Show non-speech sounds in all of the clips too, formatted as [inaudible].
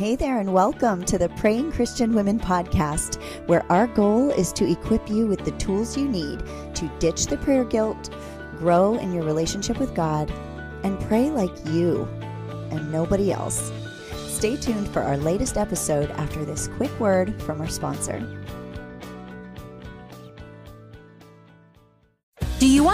Hey there, and welcome to the Praying Christian Women podcast, where our goal is to equip you with the tools you need to ditch the prayer guilt, grow in your relationship with God, and pray like you and nobody else. Stay tuned for our latest episode after this quick word from our sponsor.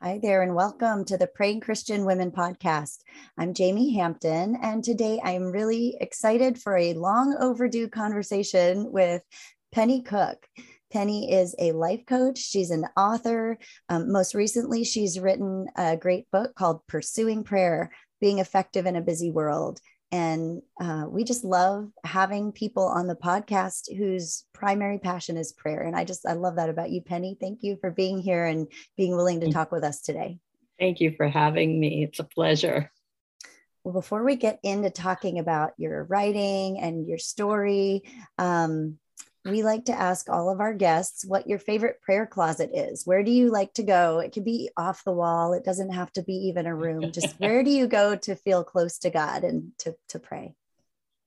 Hi there, and welcome to the Praying Christian Women podcast. I'm Jamie Hampton, and today I'm really excited for a long overdue conversation with Penny Cook. Penny is a life coach. She's an author. Um, most recently, she's written a great book called Pursuing Prayer Being Effective in a Busy World. And uh, we just love having people on the podcast whose primary passion is prayer. And I just, I love that about you, Penny. Thank you for being here and being willing to talk with us today. Thank you for having me. It's a pleasure. Well, before we get into talking about your writing and your story, um, we like to ask all of our guests what your favorite prayer closet is. Where do you like to go? It can be off the wall, it doesn't have to be even a room. Just [laughs] where do you go to feel close to God and to, to pray?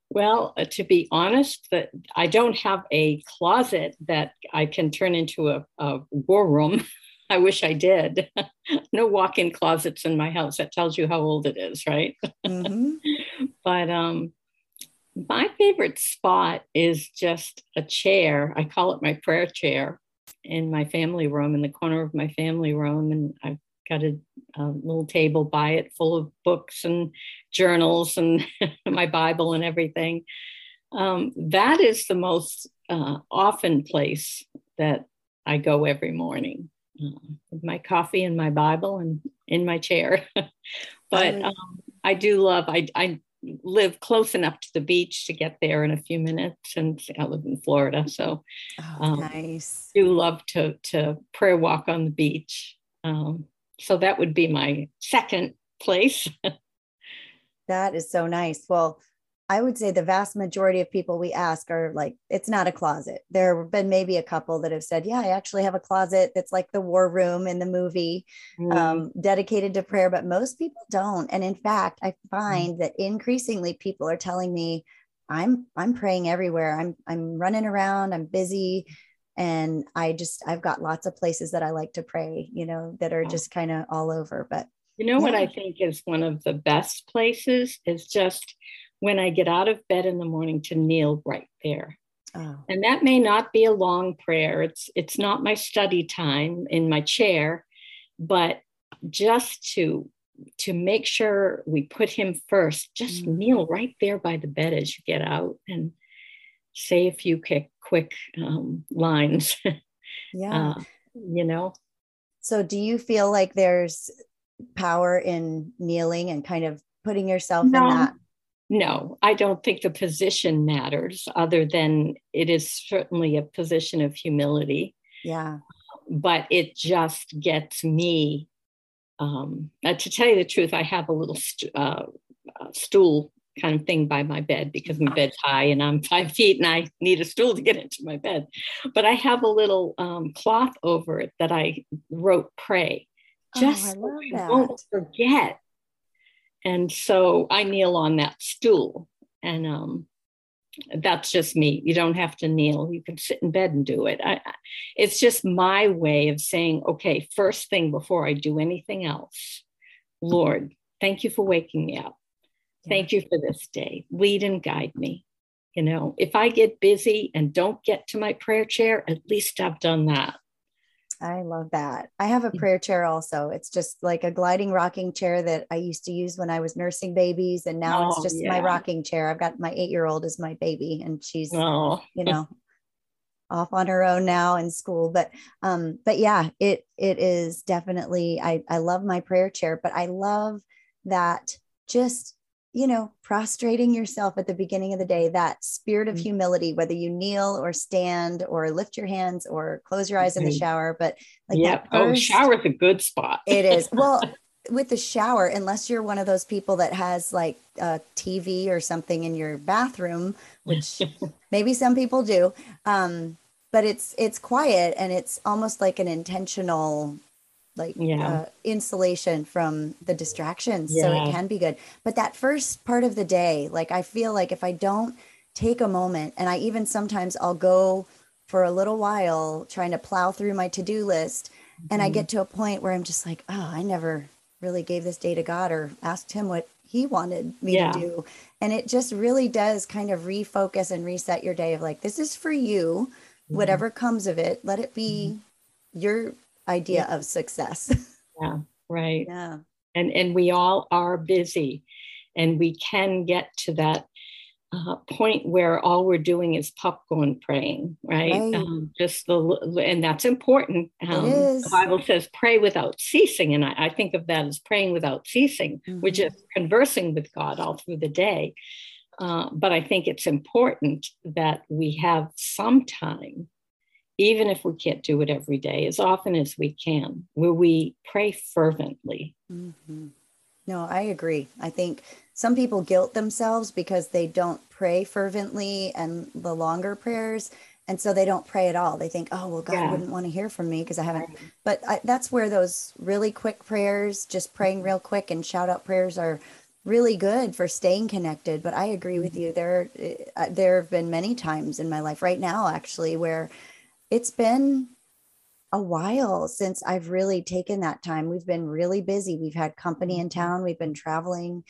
Well, uh, to be honest, that I don't have a closet that I can turn into a, a war room. [laughs] I wish I did. [laughs] no walk-in closets in my house. That tells you how old it is, right? Mm-hmm. but um, my favorite spot is just a chair. I call it my prayer chair in my family room, in the corner of my family room. And I've got a, a little table by it full of books and journals and [laughs] my Bible and everything. Um, that is the most uh, often place that I go every morning uh, with my coffee and my Bible and in my chair. [laughs] but um, I do love, I, I live close enough to the beach to get there in a few minutes and i live in florida so oh, um, nice. do love to to prayer walk on the beach. Um, so that would be my second place. [laughs] That is so nice. Well I would say the vast majority of people we ask are like, it's not a closet. There have been maybe a couple that have said, yeah, I actually have a closet that's like the war room in the movie, mm. um, dedicated to prayer, but most people don't. And in fact, I find mm. that increasingly people are telling me, I'm I'm praying everywhere. I'm I'm running around. I'm busy, and I just I've got lots of places that I like to pray. You know, that are just kind of all over. But you know yeah. what I think is one of the best places is just when I get out of bed in the morning to kneel right there. Oh. And that may not be a long prayer. It's it's not my study time in my chair, but just to to make sure we put him first, just mm. kneel right there by the bed as you get out and say a few quick quick um, lines. [laughs] Yeah, uh, you know. So, do you feel like there's power in kneeling and kind of putting yourself no. in that no, I don't think the position matters, other than it is certainly a position of humility. Yeah. But it just gets me. Um, uh, to tell you the truth, I have a little st- uh, stool kind of thing by my bed because my bed's high and I'm [laughs] five feet and I need a stool to get into my bed. But I have a little um, cloth over it that I wrote pray, just oh, so I won't forget and so I kneel on that stool. And um, that's just me. You don't have to kneel. You can sit in bed and do it. I, it's just my way of saying, okay, first thing before I do anything else, Lord, thank you for waking me up. Thank you for this day. Lead and guide me. You know, if I get busy and don't get to my prayer chair, at least I've done that. I love that. I have a prayer chair also. It's just like a gliding rocking chair that I used to use when I was nursing babies. And now oh, it's just yeah. my rocking chair. I've got my eight year old as my baby, and she's, oh. you know, [laughs] off on her own now in school. But um, but yeah, it it is definitely I, I love my prayer chair, but I love that just you know, prostrating yourself at the beginning of the day, that spirit of Mm. humility, whether you kneel or stand or lift your hands or close your eyes in the Mhm. shower, but like yeah. Oh, shower's a good spot. it is. [laughs] Well, with the shower, unless you're one of those people that has like a TV or something in your bathroom, which [laughs] maybe some people do, um, but it's it's quiet and it's almost like an intentional like Yeah. uh, insulation from the distractions so it can be good but that first part of the day like i feel like if i don't take a moment and i even sometimes i'll go for a little while trying to plow through my to-do list and i Mhm. get to a point where i'm just like oh i never really gave this day to god or asked him what he wanted me Yeah. to do and it just really does kind of refocus and reset your day of like this is for you Mhm. whatever comes of it let it be your idea of success [laughs] Yeah. Right. yeah and and we all are busy and we can get to that uh, point where all we're doing is popcorn praying right, Right. Um, just the and that's important um, the bible says pray without ceasing and I, I think of that as praying without ceasing which Mhm. is conversing with god all through the day uh, but i think it's important that we have some time even if we can't do it every day as often as we can where we pray fervently hmm No, I agree. I think some people guilt themselves because they don't pray fervently and the longer prayers. And so they don't pray at all. They think, oh, well, God Yeah. wouldn't want to hear from me because I haven't. But I, that's where those really quick prayers, just praying real quick and shout out prayers are really good for staying connected. But I agree with you. There, uh, there have been many times in my life, right now, actually, where it's been a while since I've really taken that time. We've been really busy. We've had company in mm-hmm. town, we've been traveling.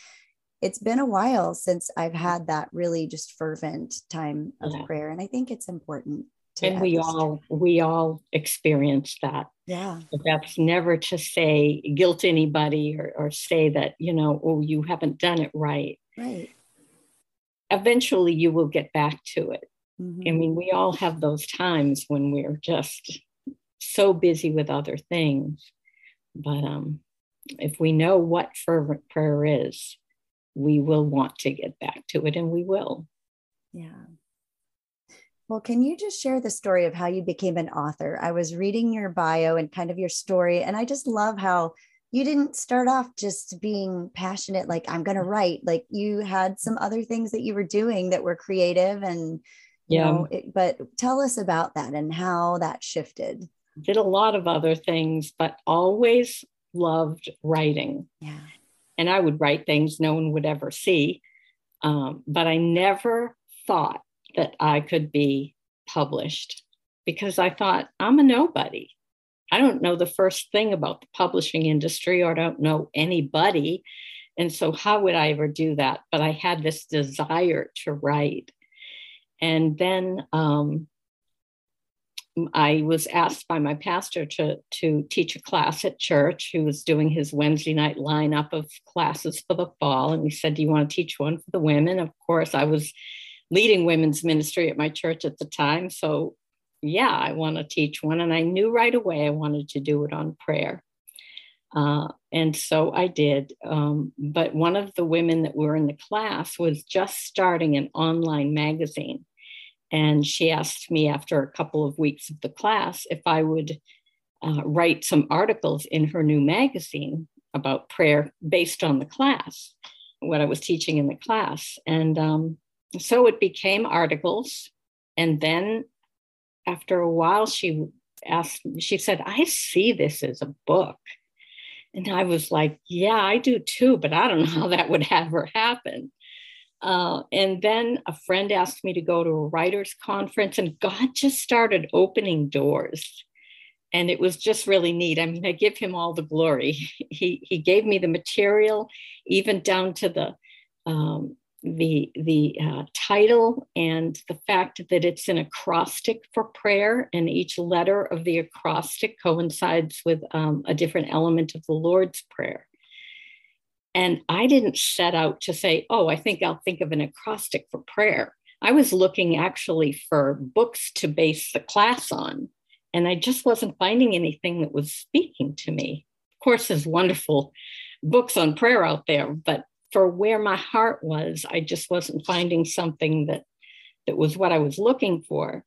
It's been a while since I've had that really just fervent time of Yeah. prayer. And I think it's important and we all we all experience that yeah. but that's never to say guilt anybody or, or say that you know oh you haven't done it right Right. eventually you will get back to it Mhm. i mean we all have those times when we're just so busy with other things but um if we know what fervent prayer is we will want to get back to it and we will Yeah. Well, can you just share the story of how you became an author? I was reading your bio and kind of your story, and I just love how you didn't start off just being passionate, like, I'm going to write. Like, you had some other things that you were doing that were creative and, you Yeah. know, it, but tell us about that and how that shifted. did a lot of other things but always loved writing Yeah. and I would write things no one would ever see. Um, but I never thought that I could be published because I thought I'm a nobody. I don't know the first thing about the publishing industry or I don't know anybody. And so, how would I ever do that? But I had this desire to write. And then um, I was asked by my pastor to, to teach a class at church who was doing his Wednesday night lineup of classes for the fall. And he said, Do you want to teach one for the women? Of course, I was leading women's ministry at my church at the time. So, yeah, I want to teach one. And I knew right away I wanted to do it on prayer. Uh, and so I did. Um, but one of the women that were in the class was just starting an online magazine. And she asked me after a couple of weeks of the class if I would uh, write some articles in her new magazine about prayer based on the class, what I was teaching in the class. And um, so it became articles. And then after a while, she asked, she said, I see this as a book. And I was like, yeah, I do too, but I don't know how that would ever happen. Uh, and then a friend asked me to go to a writers conference, and God just started opening doors. And it was just really neat. I mean, I give him all the glory. [laughs] He he gave me the material, even down to the um, the the uh, title and the fact that it's an acrostic for prayer, and each letter of the acrostic coincides with um, a different element of the Lord's prayer. And I didn't set out to say, oh, I think I'll think of an acrostic for prayer. I was looking actually for books to base the class on, and I just wasn't finding anything that was speaking to me. Of course, there's wonderful books on prayer out there, but for where my heart was, I just wasn't finding something that that was what I was looking for.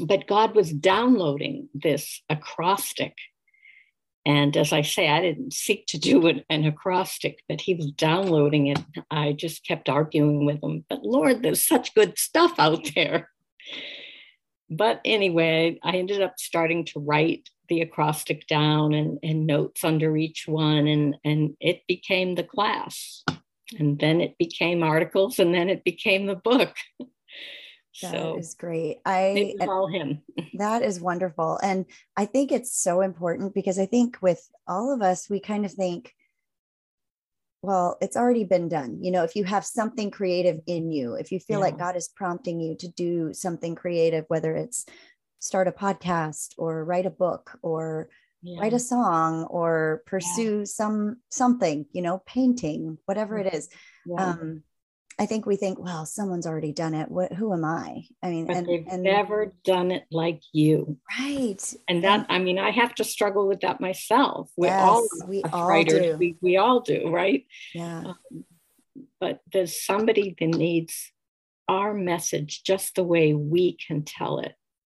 But God was downloading this acrostic. And as I say, I didn't seek to do an, an acrostic, but he was downloading it. I just kept arguing with him. But Lord, there's such good stuff out there. But anyway, I ended up starting to write the acrostic down and, and notes under each one, and, and it became the class. And then it became articles, and then it became the book. That so is great. I call him. [laughs] that is wonderful. And I think it's so important because I think with all of us, we kind of think, well, it's already been done. You know, if you have something creative in you, if you feel yeah. like God is prompting you to do something creative, whether it's start a podcast or write a book or yeah. write a song or pursue yeah. some something, you know, painting, whatever it is. Um, I think we think, well, someone's already done it. What, who am I? I mean, but and, they've and, never done it like you. Right. And that, I mean, I have to struggle with that myself. We yes, all, we all writers, do. We, we all do, right? Yeah. Um, but there's somebody that needs our message just the way we can tell it.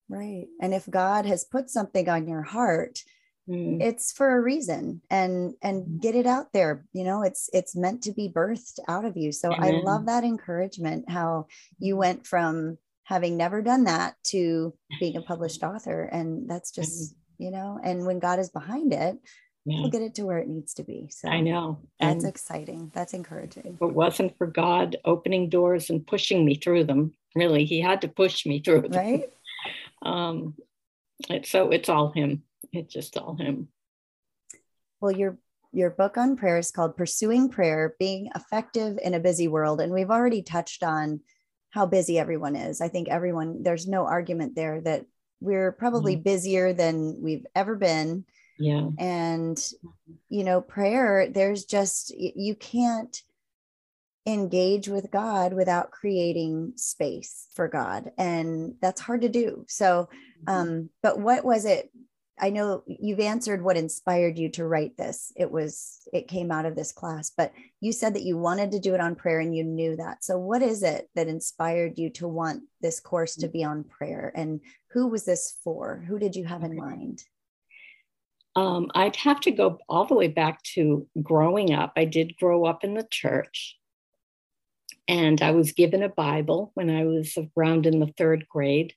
Right. And if God has put something on your heart, mm. it's for a reason and and mm. get it out there you know it's it's meant to be birthed out of you. So Amen. i love that encouragement how you went from having never done that to [laughs] being a published author and that's just you know and when god is behind it yeah. we'll get it to where it needs to be. So i know that's and exciting. That's encouraging. If it wasn't for god opening doors and pushing me through them really he had to push me through them. Right? [laughs] Um it, so it's all him it's just all him. Well, your your book on prayer is called Pursuing Prayer: Being Effective in a Busy World, and we've already touched on how busy everyone is. I think everyone there's no argument there that we're probably mm-hmm. busier than we've ever been. Yeah. And you know, prayer there's just you can't engage with God without creating space for God. And that's hard to do. So, mm-hmm. um, but what was it I know you've answered what inspired you to write this. It was, it came out of this class, but you said that you wanted to do it on prayer and you knew that. So, what is it that inspired you to want this course to be on prayer? And who was this for? Who did you have in mind? Um, I'd have to go all the way back to growing up. I did grow up in the church, and I was given a Bible when I was around in the third grade.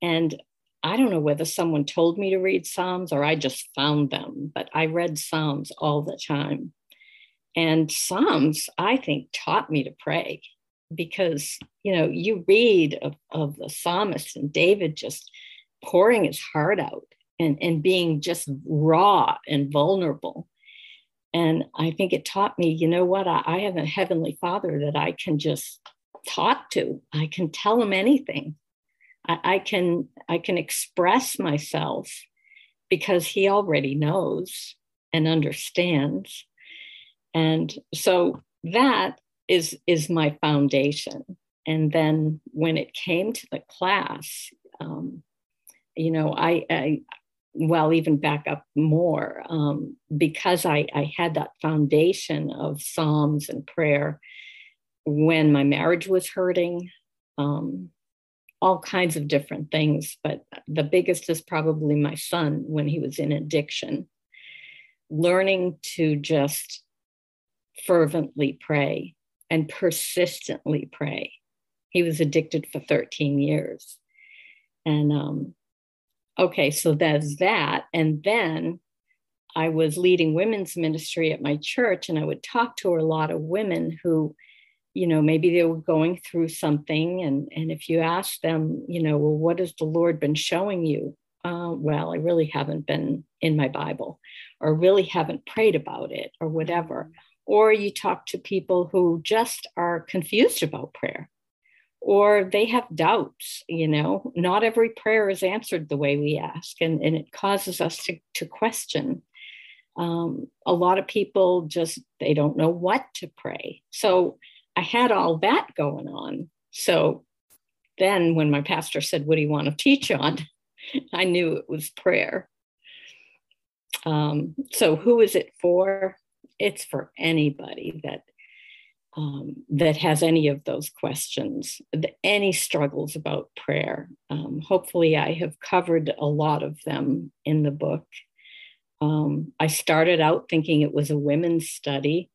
And I don't know whether someone told me to read Psalms or I just found them, but I read Psalms all the time. And Psalms, I think, taught me to pray because, you know, you read of, of the psalmist and David just pouring his heart out and, and being just raw and vulnerable. And I think it taught me, you know what, I, I have a heavenly father that I can just talk to, I can tell him anything I, can I can express myself because he already knows and understands. And so that is is my foundation. And then when it came to the class, um, you know, I, I well, even back up more, um, because I, I had that foundation of Psalms and prayer when my marriage was hurting. Um, all kinds of different things, but the biggest is probably my son when he was in addiction. Learning to just fervently pray and persistently pray. He was addicted for 13 years. And um, okay, so that's that. And then I was leading women's ministry at my church, and I would talk to a lot of women who you know maybe they were going through something and and if you ask them you know well what has the lord been showing you? Uh, well i really haven't been in my bible or really haven't prayed about it or whatever. Or you talk to people who just are confused about prayer or they have doubts you know. Not every prayer is answered the way we ask and, and it causes us to, to question. Um, a lot of people just they don't know what to pray. So I had all that going on. So then when my pastor said, What do you want to teach on? [laughs] I knew it was prayer. Um, so who is it for? It's for anybody that um, that has any of those questions, any struggles about prayer. Um, hopefully, I have covered a lot of them in the book. Um, I started out thinking it was a women's study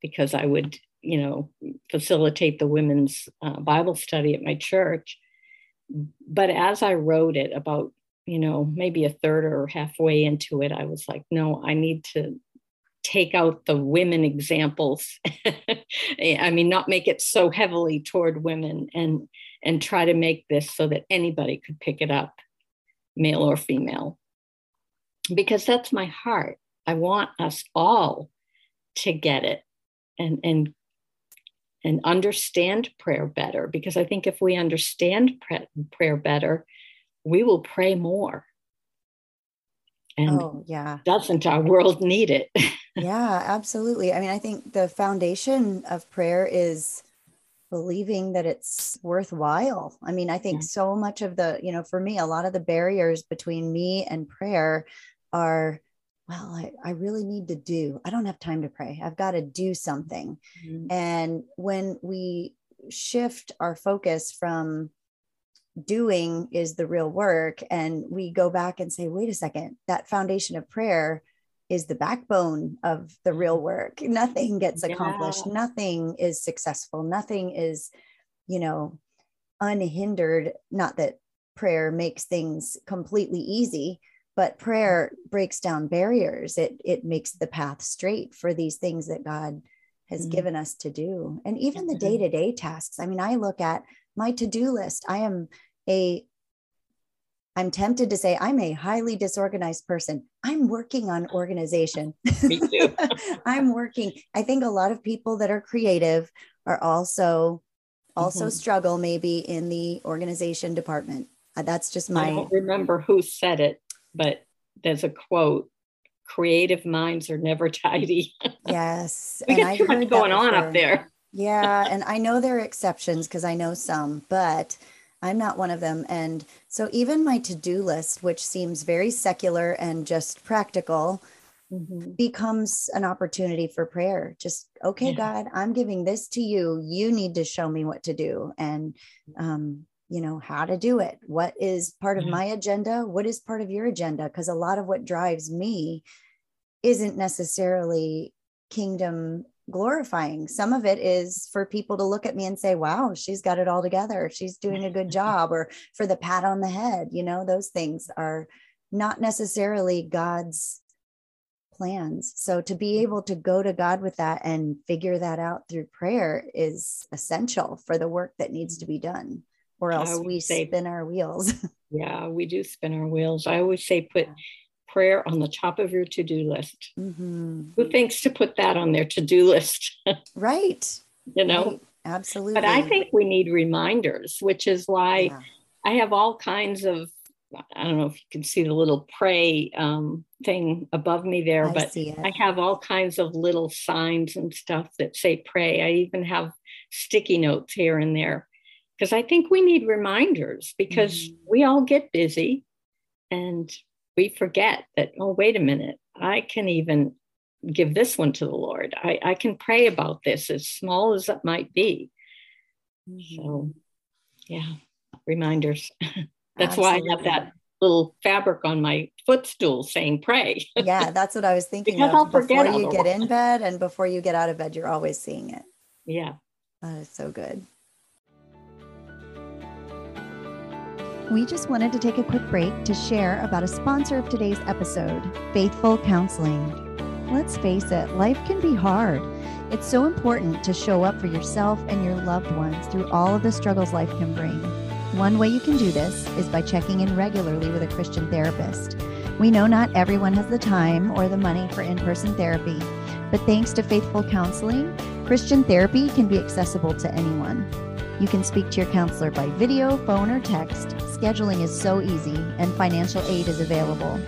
because I would, you know, facilitate the women's uh, Bible study at my church. But as I wrote it, about you know maybe a third or halfway into it, I was like, no, I need to take out the women examples. [laughs] I mean not make it so heavily toward women and and try to make this so that anybody could pick it up male or female. Because that's my heart. I want us all to get it and and and understand prayer better because i think if we understand prayer better we will pray more. And oh, yeah. doesn't our world need it? [laughs] Yeah absolutely. I mean i think the foundation of prayer is believing that it's worthwhile. I mean i think yeah. so much of the you know for me a lot of the barriers between me and prayer are well I, I really need to do i don't have time to pray. I've got to do something. Mm-hmm. and when we shift our focus from doing is the real work and we go back and say wait a second that foundation of prayer is the backbone of the real work. [laughs] Nothing gets accomplished. Yeah. nothing is successful. Nothing is you know unhindered. Not that prayer makes things completely easy but prayer breaks down barriers. It it makes the path straight for these things that god has mm-hmm. given us to do. And even the mm-hmm. day-to-day tasks. I mean i look at my to-do list. I am a i'm tempted to say i'm a highly disorganized person. I'm working on organization. [laughs] Me too. [laughs] I'm working. I think a lot of people that are creative are also also mm-hmm. struggle maybe in the organization department. Uh, that's just my i don't remember who said it but there's a quote creative minds are never tidy [laughs] yes we get too much going on up there yeah, [laughs] and I know there are exceptions because I know some, but I'm not one of them. And so even my to-do list, which seems very secular and just practical, mm-hmm. becomes an opportunity for prayer. Just okay, yeah. God, I'm giving this to you. You need to show me what to do and um, you know how to do it. What is part of mm-hmm. my agenda? What is part of your agenda? Because a lot of what drives me isn't necessarily kingdom glorifying. Some of it is for people to look at me and say, wow, she's got it all together. She's doing a good mm-hmm. job, or for the pat on the head. You know, those things are not necessarily God's plans. So to be able to go to God with that and figure that out through prayer is essential for the work that needs to be done, or else we say, spin our wheels. [laughs] yeah, we do spin our wheels. I always say, put prayer on the top of your to-do list. Mm-hmm. Who thinks to put that on their to-do list? [laughs] right. You know? Right. Absolutely. But I think we need reminders, which is why yeah. I have all kinds of I don't know if you can see the little pray um, thing above me there, I but I have all kinds of little signs and stuff that say pray. I even have sticky notes here and there because I think we need reminders because mm-hmm. we all get busy and we forget that, oh, wait a minute, I can even give this one to the Lord. I, I can pray about this, as small as it might be. Mm-hmm. So, yeah, reminders. [laughs] that's Absolutely. why I have that little fabric on my footstool saying pray. yeah, [laughs] that's what I was thinking because of. I'll forget before you get in bed and before you get out of bed, you're always seeing it. Yeah. That is so good. We just wanted to take a quick break to share about a sponsor of today's episode, Faithful Counseling. Let's face it, life can be hard. It's so important to show up for yourself and your loved ones through all of the struggles life can bring. One way you can do this is by checking in regularly with a Christian therapist. We know not everyone has the time or the money for in person therapy, but thanks to Faithful Counseling, Christian therapy can be accessible to anyone. You can speak to your counselor by video, phone, or text. Scheduling is so easy, and financial aid is available.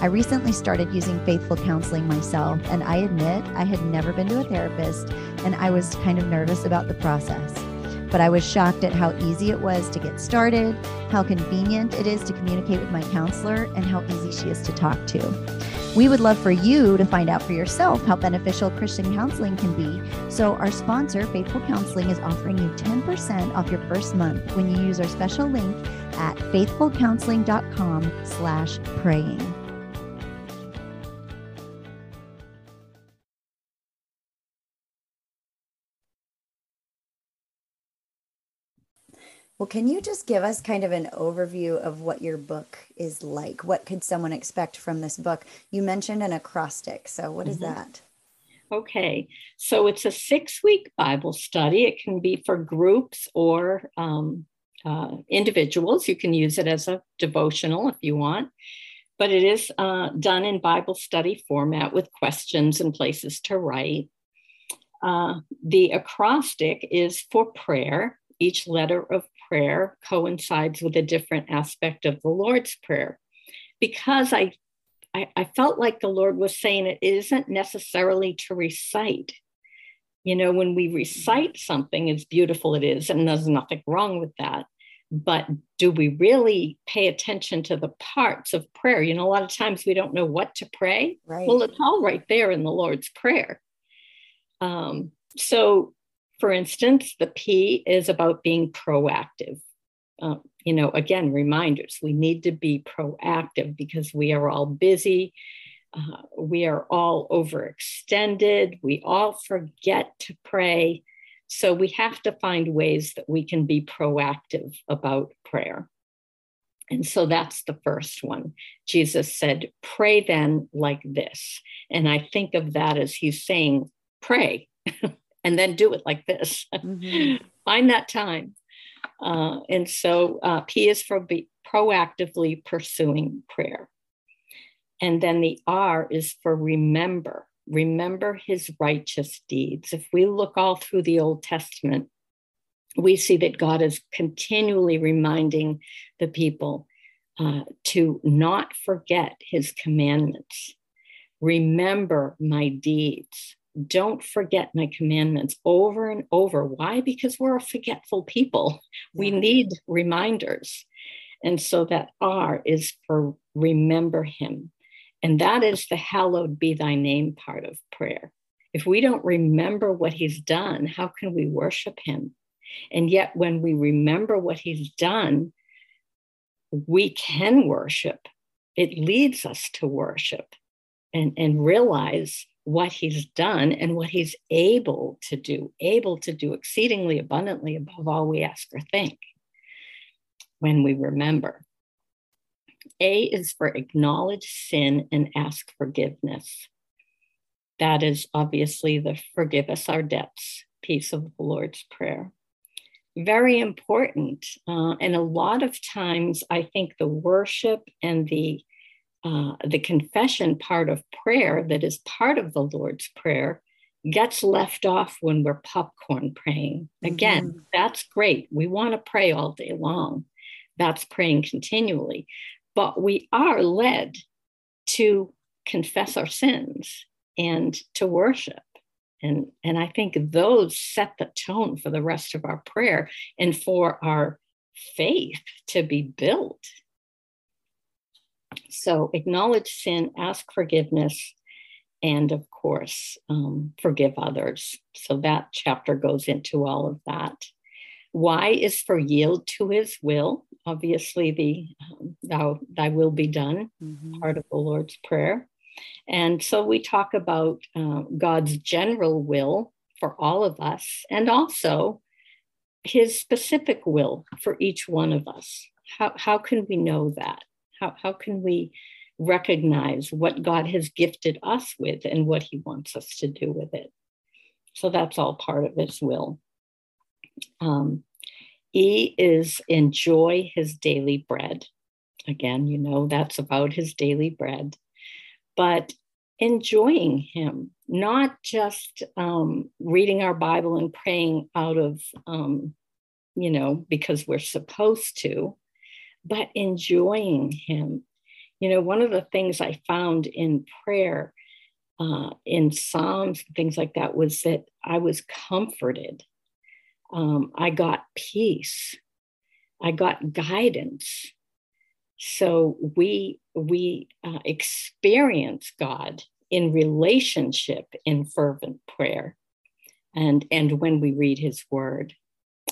I recently started using Faithful Counseling myself, and I admit I had never been to a therapist, and I was kind of nervous about the process. But I was shocked at how easy it was to get started, how convenient it is to communicate with my counselor, and how easy she is to talk to. We would love for you to find out for yourself how beneficial Christian counseling can be. So, our sponsor, Faithful Counseling, is offering you 10% off your first month when you use our special link at faithfulcounseling.com/slash Well, can you just give us kind of an overview of what your book is like? What could someone expect from this book? You mentioned an acrostic. So, what is mm-hmm. that? Okay, so it's a six week Bible study. It can be for groups or um, uh, individuals. You can use it as a devotional if you want, but it is uh, done in Bible study format with questions and places to write. Uh, the acrostic is for prayer. Each letter of prayer coincides with a different aspect of the Lord's Prayer. Because I, I, I felt like the Lord was saying it isn't necessarily to recite. You know, when we recite something, as beautiful it is, and there's nothing wrong with that. But do we really pay attention to the parts of prayer? You know, a lot of times we don't know what to pray. Right. Well, it's all right there in the Lord's Prayer. Um, so for instance, the P is about being proactive. Uh, you know, again, reminders we need to be proactive because we are all busy. Uh, we are all overextended. We all forget to pray. So we have to find ways that we can be proactive about prayer. And so that's the first one. Jesus said, Pray then like this. And I think of that as he's saying, Pray. [laughs] and then do it like this. Mm-hmm. [laughs] Find that time. Uh, and so uh, P is for be proactively pursuing prayer. And then the R is for remember. Remember his righteous deeds. If we look all through the Old Testament, we see that God is continually reminding the people uh, to not forget his commandments. Remember my deeds don't forget my commandments over and over. Why? Because we're a forgetful people. We need reminders. And so that R is for remember him. And that is the hallowed be thy name part of prayer. If we don't remember what he's done, how can we worship him? And yet, when we remember what he's done, we can worship. It leads us to worship and, and realize what he's done and what he's able to do, able to do exceedingly abundantly above all we ask or think when we remember. A is for acknowledge sin and ask forgiveness. That is obviously the forgive us our debts piece of the Lord's Prayer. Very important. Uh, and a lot of times, I think the worship and the uh, the confession part of prayer that is part of the Lord's Prayer gets left off when we're popcorn praying. Again, mm-hmm. that's great. We want to pray all day long. That's praying continually. But we are led to confess our sins and to worship. And, and I think those set the tone for the rest of our prayer and for our faith to be built so acknowledge sin, ask forgiveness, and of course, um, forgive others. So that chapter goes into all of that. Y is for yield to his will. Obviously, the um, thou, thy will be done, mm-hmm. part of the Lord's Prayer. And so we talk about uh, God's general will for all of us and also his specific will for each one of us. How, how can we know that? How, how can we recognize what God has gifted us with and what he wants us to do with it? So that's all part of his will. Um, e is enjoy his daily bread. Again, you know, that's about his daily bread, but enjoying him, not just um, reading our Bible and praying out of, um, you know, because we're supposed to, but enjoying Him. You know, one of the things I found in prayer, uh, in Psalms, things like that, was that I was comforted. Um, I got peace. I got guidance. So we we uh, experience God in relationship in fervent prayer, and and when we read His Word,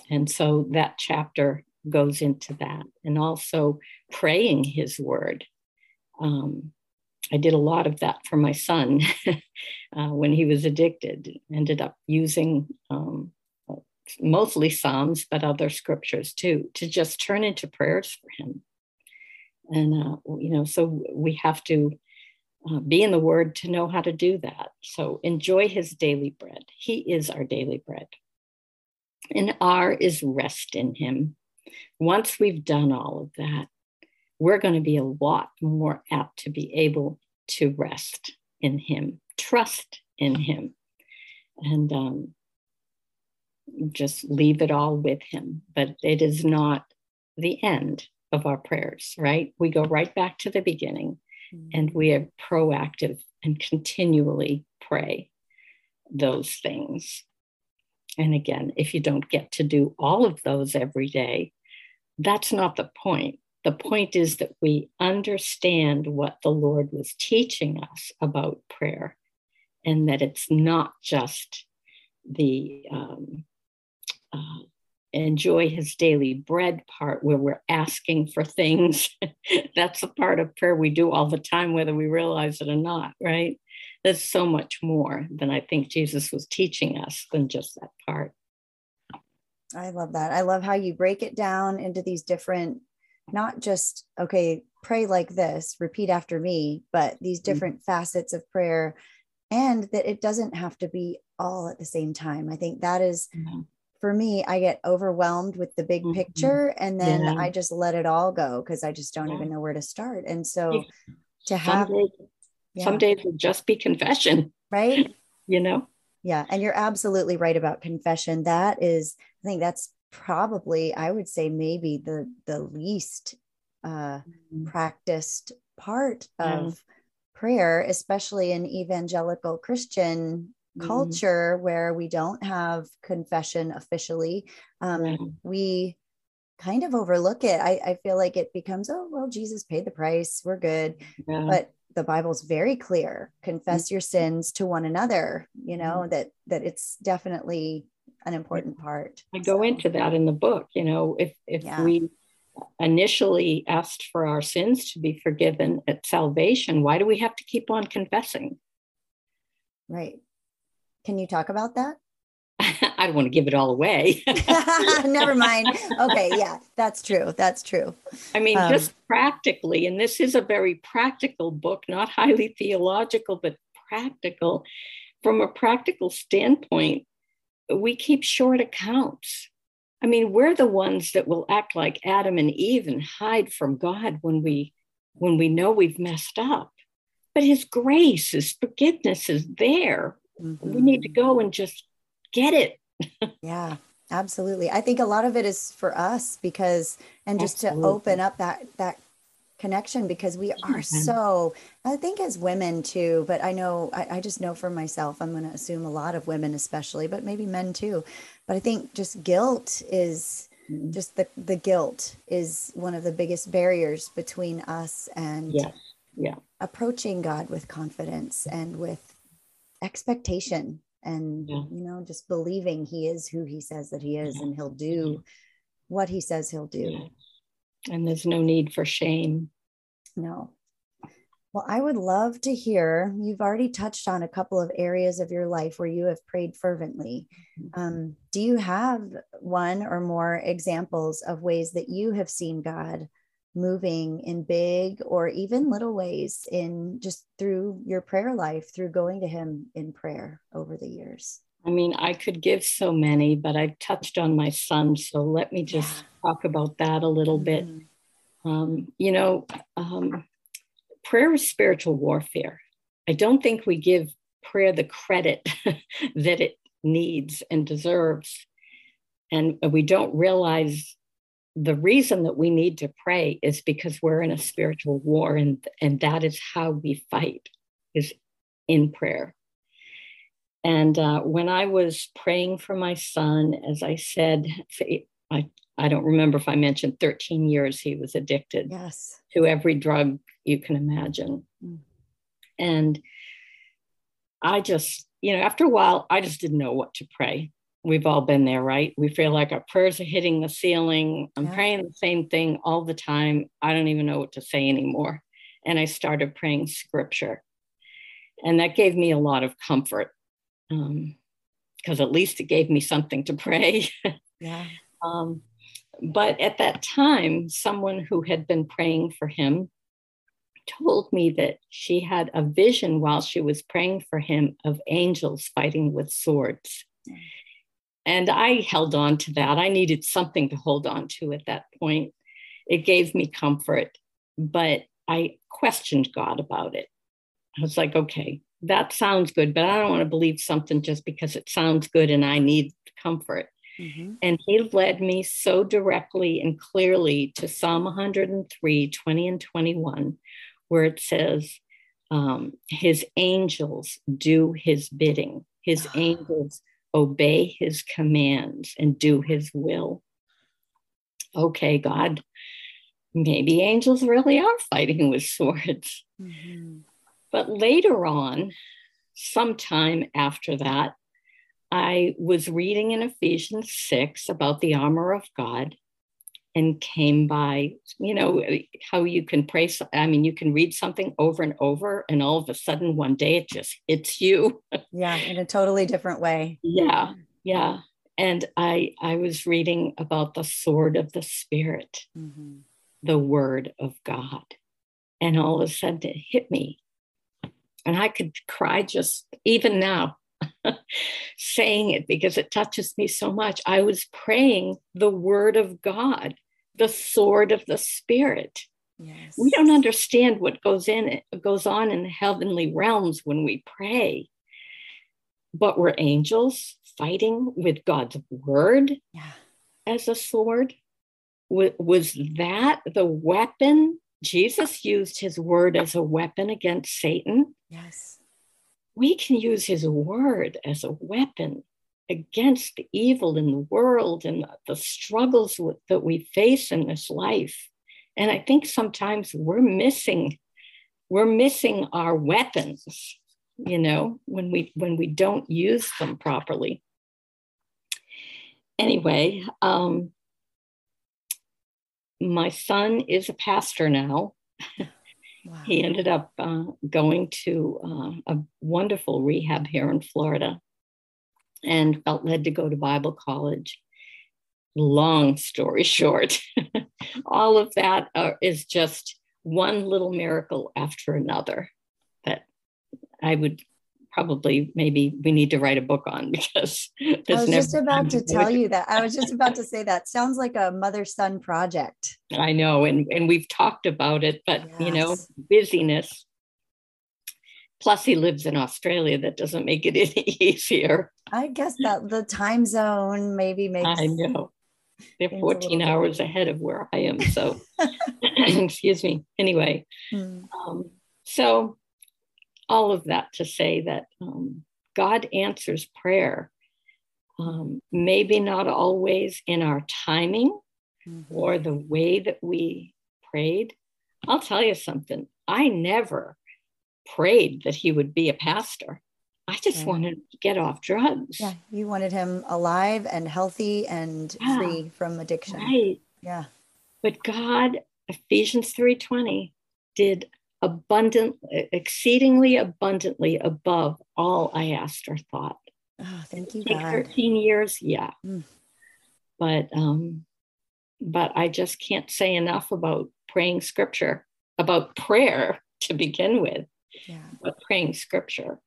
and so that chapter goes into that, and also praying His Word. Um, I did a lot of that for my son [laughs] uh, when he was addicted. Ended up using um, mostly Psalms, but other scriptures too, to just turn into prayers for him. And, uh, you know, so we have to uh, be in the Word to know how to do that. So enjoy His daily bread. He is our daily bread. And R is rest in Him. Once we've done all of that, we're going to be a lot more apt to be able to rest in Him, trust in Him, and um, just leave it all with Him. But it is not the end of our prayers, right? We go right back to the beginning mm-hmm. and we are proactive and continually pray those things. And again, if you don't get to do all of those every day, that's not the point. The point is that we understand what the Lord was teaching us about prayer and that it's not just the um, uh, enjoy his daily bread part where we're asking for things. [laughs] That's a part of prayer we do all the time, whether we realize it or not, right? There's so much more than I think Jesus was teaching us than just that part. I love that. I love how you break it down into these different not just, okay, pray like this, repeat after me, but these mm-hmm. different mm-hmm. facets of prayer and that it doesn't have to be all at the same time. I think that is, mm-hmm. for me, I get overwhelmed with the big mm-hmm. picture and then yeah. I just let it all go because I just don't yeah. even know where to start. And so to have some days, yeah. some days will just be confession, right? [laughs] you know? Yeah. And you're absolutely right about confession. That is, I think that's probably i would say maybe the the least uh, mm-hmm. practiced part of prayer especially in evangelical christian mm-hmm. culture where we don't have confession officially um, we kind of overlook it I, I feel like it becomes oh well jesus paid the price we're good yeah. but the bible's very clear confess mm-hmm. your sins to one another you know mm-hmm. that that it's definitely an important part. I go so. into that in the book. You know, if if yeah. we initially asked for our sins to be forgiven at salvation, why do we have to keep on confessing? Right. Can you talk about that? [laughs] I don't want to give it all away. [laughs] Never mind. Okay, yeah, that's true. That's true. I mean, um, just practically, and this is a very practical book, not highly theological, but practical. From a practical standpoint, we keep short accounts. I mean, we're the ones that will act like Adam and Eve and hide from God when we when we know we've messed up. But his grace, his forgiveness is there. Mm-hmm. We need to go and just get it. [laughs] yeah, absolutely. I think a lot of it is for us because and just absolutely. to open up that that connection because we are so i think as women too but i know i, I just know for myself i'm going to assume a lot of women especially but maybe men too but i think just guilt is mm-hmm. just the the guilt is one of the biggest barriers between us and yeah yeah approaching god with confidence and with expectation and yeah. you know just believing he is who he says that he is yeah. and he'll do what he says he'll do yeah and there's no need for shame. No. Well, I would love to hear. You've already touched on a couple of areas of your life where you have prayed fervently. Mm-hmm. Um, do you have one or more examples of ways that you have seen God moving in big or even little ways in just through your prayer life, through going to Him in prayer over the years? I mean, I could give so many, but I touched on my son. So let me just yeah. talk about that a little bit. Mm-hmm. Um, you know, um, prayer is spiritual warfare. I don't think we give prayer the credit [laughs] that it needs and deserves. And we don't realize the reason that we need to pray is because we're in a spiritual war, and, and that is how we fight, is in prayer. And uh, when I was praying for my son, as I said, I I don't remember if I mentioned 13 years he was addicted yes. to every drug you can imagine. Mm. And I just, you know, after a while, I just didn't know what to pray. We've all been there, right? We feel like our prayers are hitting the ceiling. I'm yeah. praying the same thing all the time. I don't even know what to say anymore. And I started praying scripture. And that gave me a lot of comfort because um, at least it gave me something to pray. yeah. [laughs] Um, but at that time, someone who had been praying for him told me that she had a vision while she was praying for him of angels fighting with swords. And I held on to that. I needed something to hold on to at that point. It gave me comfort, but I questioned God about it. I was like, okay, that sounds good, but I don't want to believe something just because it sounds good and I need comfort. Mm-hmm. And he led me so directly and clearly to Psalm 103, 20 and 21, where it says, um, His angels do his bidding, his angels obey his commands and do his will. Okay, God, maybe angels really are [laughs] fighting with swords. Mm-hmm. But later on, sometime after that, I was reading in Ephesians 6 about the armor of God and came by, you know, how you can pray. I mean, you can read something over and over, and all of a sudden one day it just hits you. [laughs] Yeah, in a totally different way. yeah, yeah. And I I was reading about the sword of the spirit, mm-hmm. the word of God. And all of a sudden it hit me. And I could cry just even now [laughs] saying it because it touches me so much. I was praying the word of God, the sword of the spirit. Yes. We don't understand what goes in goes on in the heavenly realms when we pray. But we're angels fighting with God's word yeah. as a sword. Was that the weapon? Jesus used his word as a weapon against Satan. Yes we can use his word as a weapon against the evil in the world and the struggles that we face in this life. And I think sometimes we're missing we're missing our weapons, you know, when we when we don't use them properly. Anyway, um, my son is a pastor now. [laughs] Wow. He ended up uh, going to uh, a wonderful rehab here in Florida and felt led to go to Bible college. Long story [laughs] short, all of that uh, is just one little miracle after another that I would probably maybe we need to write a book on [laughs] because I was just about to tell you that. I was just about to [laughs] say that sounds like a mother son project. I know, and and we've talked about it, but yes. you know, busyness. Plus, he lives in Australia. That doesn't make it [laughs] any easier. I guess that the time zone maybe makes. I know. They're 14 hours ahead of where I am. So, [clears throat] excuse me. Anyway, hmm. um, so all of that to say that um, God answers prayer. Um, maybe not always in our timing mm-hmm. or the way that we prayed. I'll tell you something. I never prayed that he would be a pastor. I just wanted to get off drugs. Yeah, you wanted him alive and healthy and yeah, free from addiction. Right. Yeah. But God, Ephesians 3:20 did abundant, exceedingly abundantly above all I asked or thought. Oh, thank you, God. 13 years, yeah. Mm. But um, but I just can't say enough about praying scripture, about prayer [laughs] to begin with. Yeah. But praying scripture.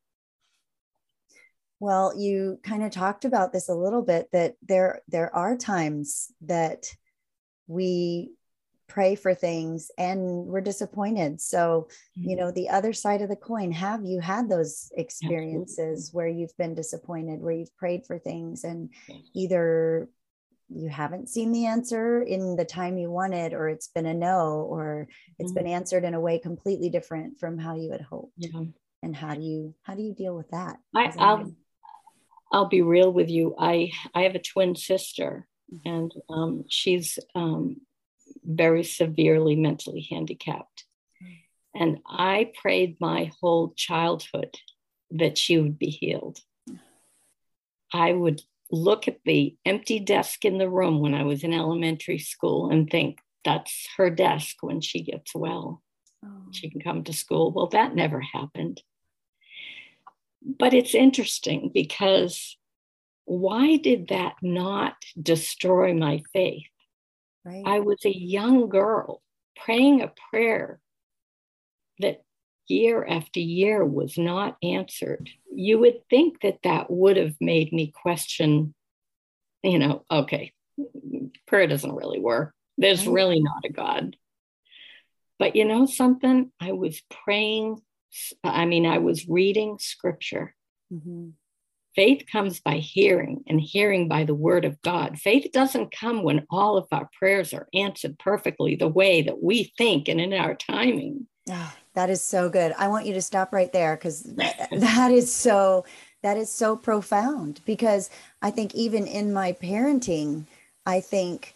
Well, you kind of talked about this a little bit that there there are times that we pray for things and we're disappointed so mm-hmm. you know the other side of the coin have you had those experiences Absolutely. where you've been disappointed where you've prayed for things and either you haven't seen the answer in the time you wanted or it's been a no or it's mm-hmm. been answered in a way completely different from how you had hoped yeah. and how do you how do you deal with that I, I'll, I'll be real with you i i have a twin sister mm-hmm. and um, she's um, very severely mentally handicapped. And I prayed my whole childhood that she would be healed. I would look at the empty desk in the room when I was in elementary school and think, that's her desk when she gets well. Oh. She can come to school. Well, that never happened. But it's interesting because why did that not destroy my faith? Right. I was a young girl praying a prayer that year after year was not answered. You would think that that would have made me question, you know, okay, prayer doesn't really work. There's right. really not a God. But you know something? I was praying, I mean, I was reading scripture. Mm-hmm. Faith comes by hearing, and hearing by the word of God. Faith doesn't come when all of our prayers are answered perfectly the way that we think and in our timing. Oh, that is so good. I want you to stop right there because [laughs] that is so that is so profound because I think even in my parenting, I think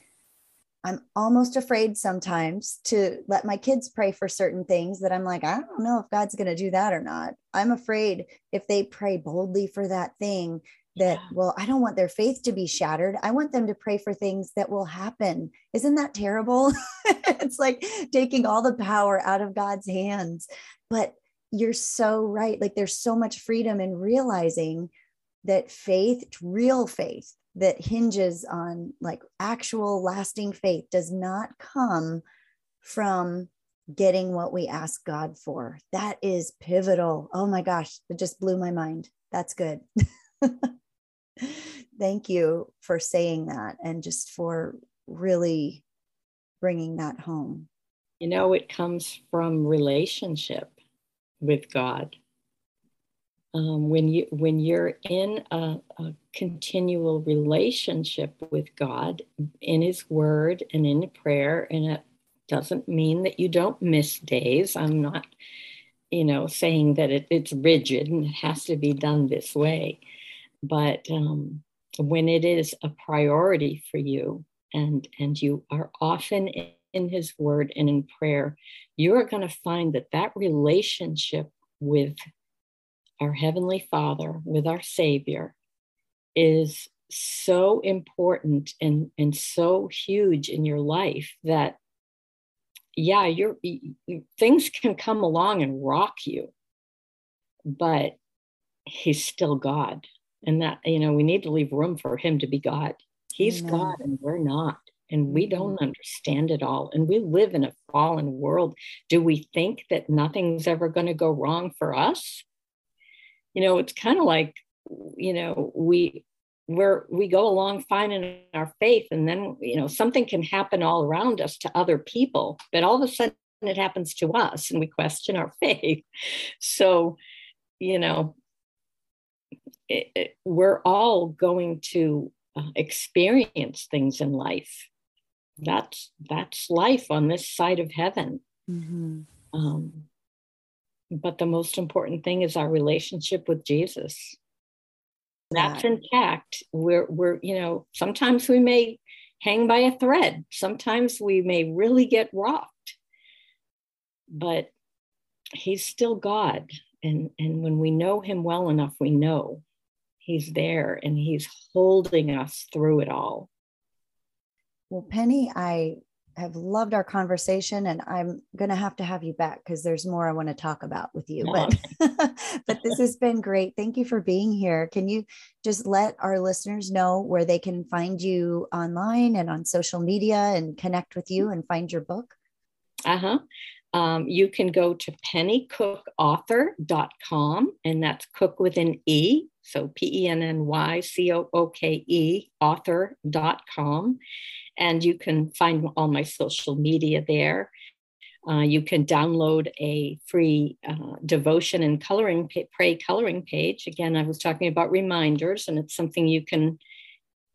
I'm almost afraid sometimes to let my kids pray for certain things that I'm like, I don't know if God's going to do that or not. I'm afraid if they pray boldly for that thing, that, well, I don't want their faith to be shattered. I want them to pray for things that will happen. Isn't that terrible? [laughs] it's like taking all the power out of God's hands. But you're so right. Like there's so much freedom in realizing that faith, real faith, that hinges on like actual lasting faith does not come from getting what we ask God for. That is pivotal. Oh my gosh, it just blew my mind. That's good. [laughs] Thank you for saying that and just for really bringing that home. You know, it comes from relationship with God um, when you when you're in a, a, continual relationship with God in His Word and in prayer, and it doesn't mean that you don't miss days. I'm not, you know, saying that it, it's rigid and it has to be done this way, but um, when it is a priority for you, and and you are often in, in His Word and in prayer, you are going to find that that relationship with our Heavenly Father, with our Savior, is so important and, and so huge in your life that, yeah, you're, things can come along and rock you, but He's still God. And that, you know, we need to leave room for Him to be God. He's Amen. God and we're not and we don't mm-hmm. understand it all. And we live in a fallen world. Do we think that nothing's ever going to go wrong for us? You know, it's kind of like, you know, we where we go along fine in our faith and then you know something can happen all around us to other people but all of a sudden it happens to us and we question our [laughs] faith. So you know it, it, we're all going to uh, experience things in life. That's that's life on this side of heaven. Mm-hmm. um, but the most important thing is our relationship with Jesus. That's intact. We're we're you know sometimes we may hang by a thread. Sometimes we may really get rocked, but He's still God, and and when we know Him well enough, we know He's there and He's holding us through it all. Well, Penny, I have loved our conversation and I'm going to have to have you back because there's more I want to talk about with you. But [laughs] but this has been great. Thank you for being here. Can you just let our listeners know where they can find you online and on social media and connect with you and find your book? Uh-huh. Um, you can go to pennycookeauthor.com and that's cook with an E. So P E N N Y C O O K E author.com and you can find all my social media there. Uh, you can download a free uh, devotion and coloring pray coloring page. Again, I was talking about reminders, and it's something you can,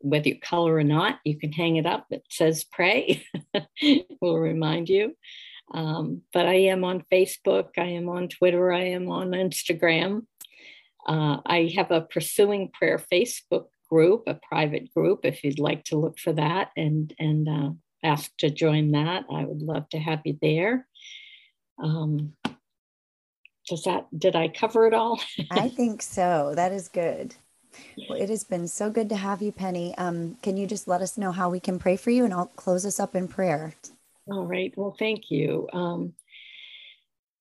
whether you color or not, you can hang it up. It says pray, [laughs] will remind you. Um, but I am on Facebook, I am on Twitter, I am on Instagram. Uh, I have a Pursuing Prayer Facebook group, a private group. If you'd like to look for that and and uh, ask to join that, I would love to have you there. Um, does that did I cover it all? [laughs] I think so. That is good. Well, it has been so good to have you, Penny. Um, can you just let us know how we can pray for you, and I'll close us up in prayer. All right. Well, thank you. Um,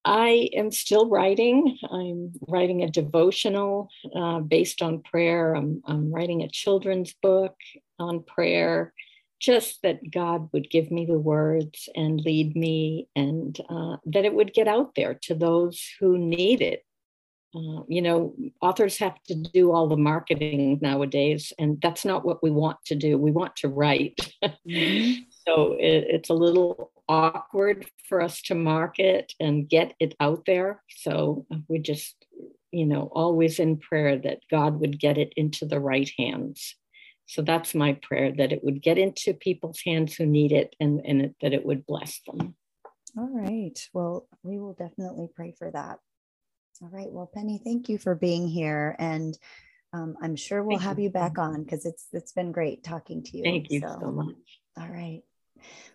I am still writing. I'm writing a devotional uh, based on prayer. I'm, I'm writing a children's book on prayer, just that God would give me the words and lead me, and uh, that it would get out there to those who need it. Uh, you know, authors have to do all the marketing nowadays, and that's not what we want to do. We want to write. So it, it's a little awkward for us to market and get it out there. So we just, you know, always in prayer that God would get it into the right hands. So that's my prayer that it would get into people's hands who need it and, and it, that it would bless them. All right. Well, we will definitely pray for that. All right. Well, Penny, thank you for being here. And um, I'm sure we'll thank have you, you back on because it's it's been great talking to you. Thank you so, so much. All right.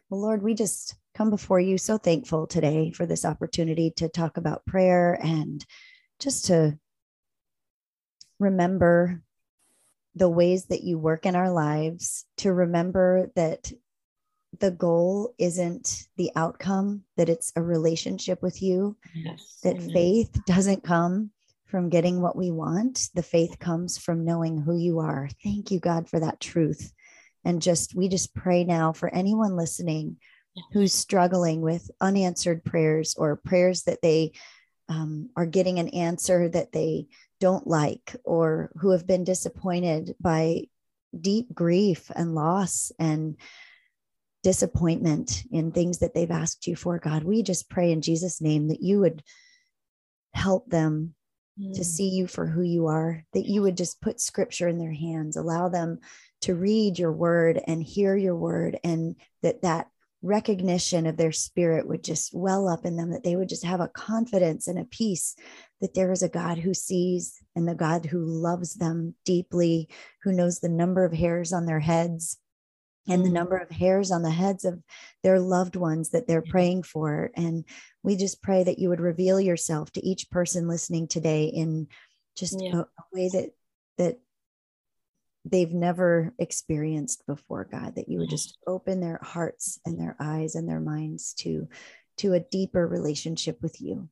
Well, Lord, we just come before you so thankful today for this opportunity to talk about prayer and just to remember the ways that you work in our lives, to remember that the goal isn't the outcome, that it's a relationship with you, yes. that Amen. faith doesn't come from getting what we want. The faith comes from knowing who you are. Thank you, God, for that truth and just we just pray now for anyone listening who's struggling with unanswered prayers or prayers that they um, are getting an answer that they don't like or who have been disappointed by deep grief and loss and disappointment in things that they've asked you for god we just pray in jesus name that you would help them mm. to see you for who you are that you would just put scripture in their hands allow them to read your word and hear your word and that that recognition of their spirit would just well up in them that they would just have a confidence and a peace that there is a God who sees and the God who loves them deeply who knows the number of hairs on their heads and the mm. number of hairs on the heads of their loved ones that they're praying for and we just pray that you would reveal yourself to each person listening today in just yeah. a, a way that that they've never experienced before god that you would just open their hearts and their eyes and their minds to to a deeper relationship with you.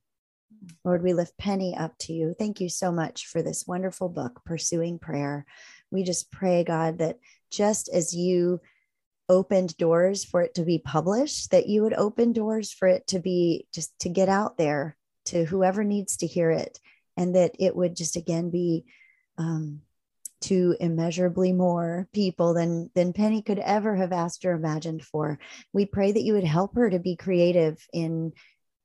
Lord we lift penny up to you. Thank you so much for this wonderful book pursuing prayer. We just pray god that just as you opened doors for it to be published that you would open doors for it to be just to get out there to whoever needs to hear it and that it would just again be um, to immeasurably more people than than Penny could ever have asked or imagined for. We pray that you would help her to be creative in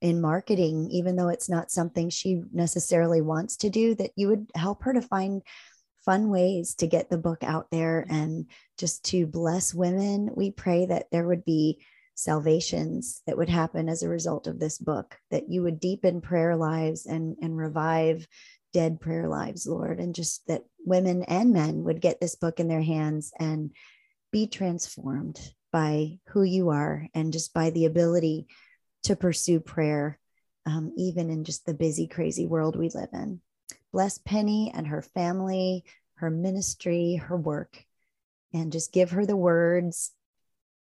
in marketing even though it's not something she necessarily wants to do that you would help her to find fun ways to get the book out there and just to bless women. We pray that there would be salvations that would happen as a result of this book, that you would deepen prayer lives and, and revive dead prayer lives, Lord, and just that women and men would get this book in their hands and be transformed by who you are and just by the ability to pursue prayer, um, even in just the busy, crazy world we live in. Bless Penny and her family, her ministry, her work, and just give her the words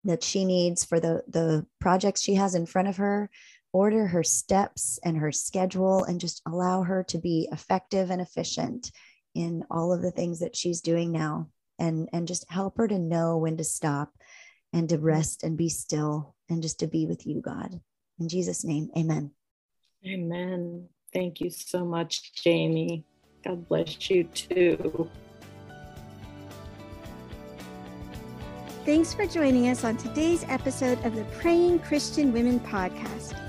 that she needs for the, the projects she has in front of her order her steps and her schedule and just allow her to be effective and efficient in all of the things that she's doing now and and just help her to know when to stop and to rest and be still and just to be with you god. In jesus name amen. Amen. Thank you so much jamie. God bless you too. Thanks for joining us on today's episode of the Praying Christian Women podcast.